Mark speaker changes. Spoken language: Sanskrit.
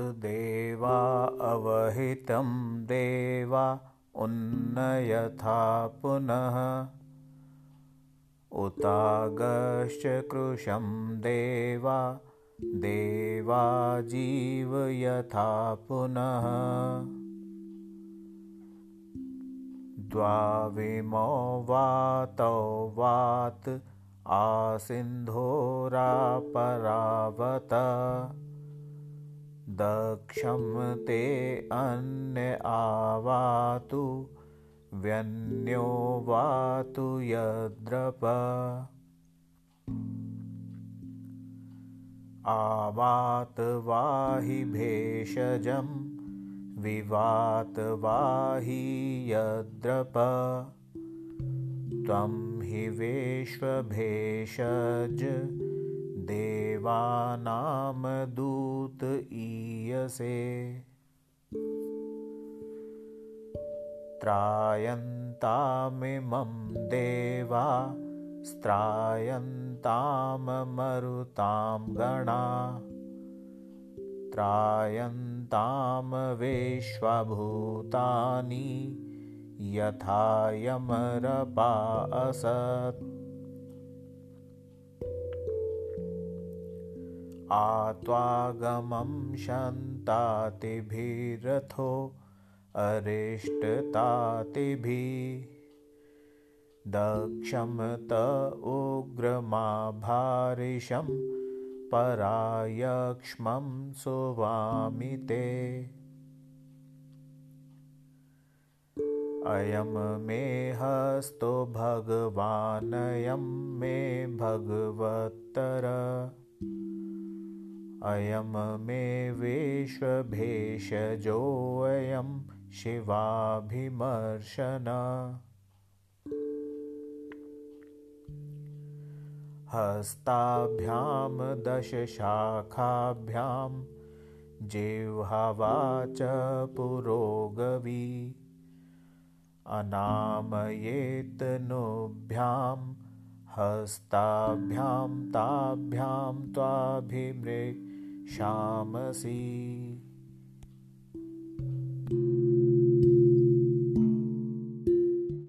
Speaker 1: देवा अवहितं देवा उन्नयथा पुनः। उतागश्च कृशं देवा देवा जीवयथा पुनः। द्वाविमौ वातौ वात् आसिन्धोरापरावत दक्षं ते अन्य आवातु व्यन्यो वातु यद्रप। आवात वाहि भेषजं विवात वाहि यद्रप। त्वं हि विश्वभेषज दूत त्रायन्तामिमं देवा स्त्रायन्ताममरुतां गणा। त्रायन्तां विश्वभूतानि यथा यमरपा असत् आत्वागमं शन्तातिभिरथो अरिष्टतातिभिः दक्षं त उग्रमाभारिशं परायक्ष्मं सुवामि ते। अयं मे हस्तो भगवानयं मे भगवत्तर अयं मे विश्वभेषजोऽयं शिवाभिमर्शन। हस्ताभ्यां दशशाखाभ्यां जिह्वाच पुरोगवी। अनामयेतनुभ्यां हस्ताभ्यां ताभ्यां त्वाभिमृक्षामसि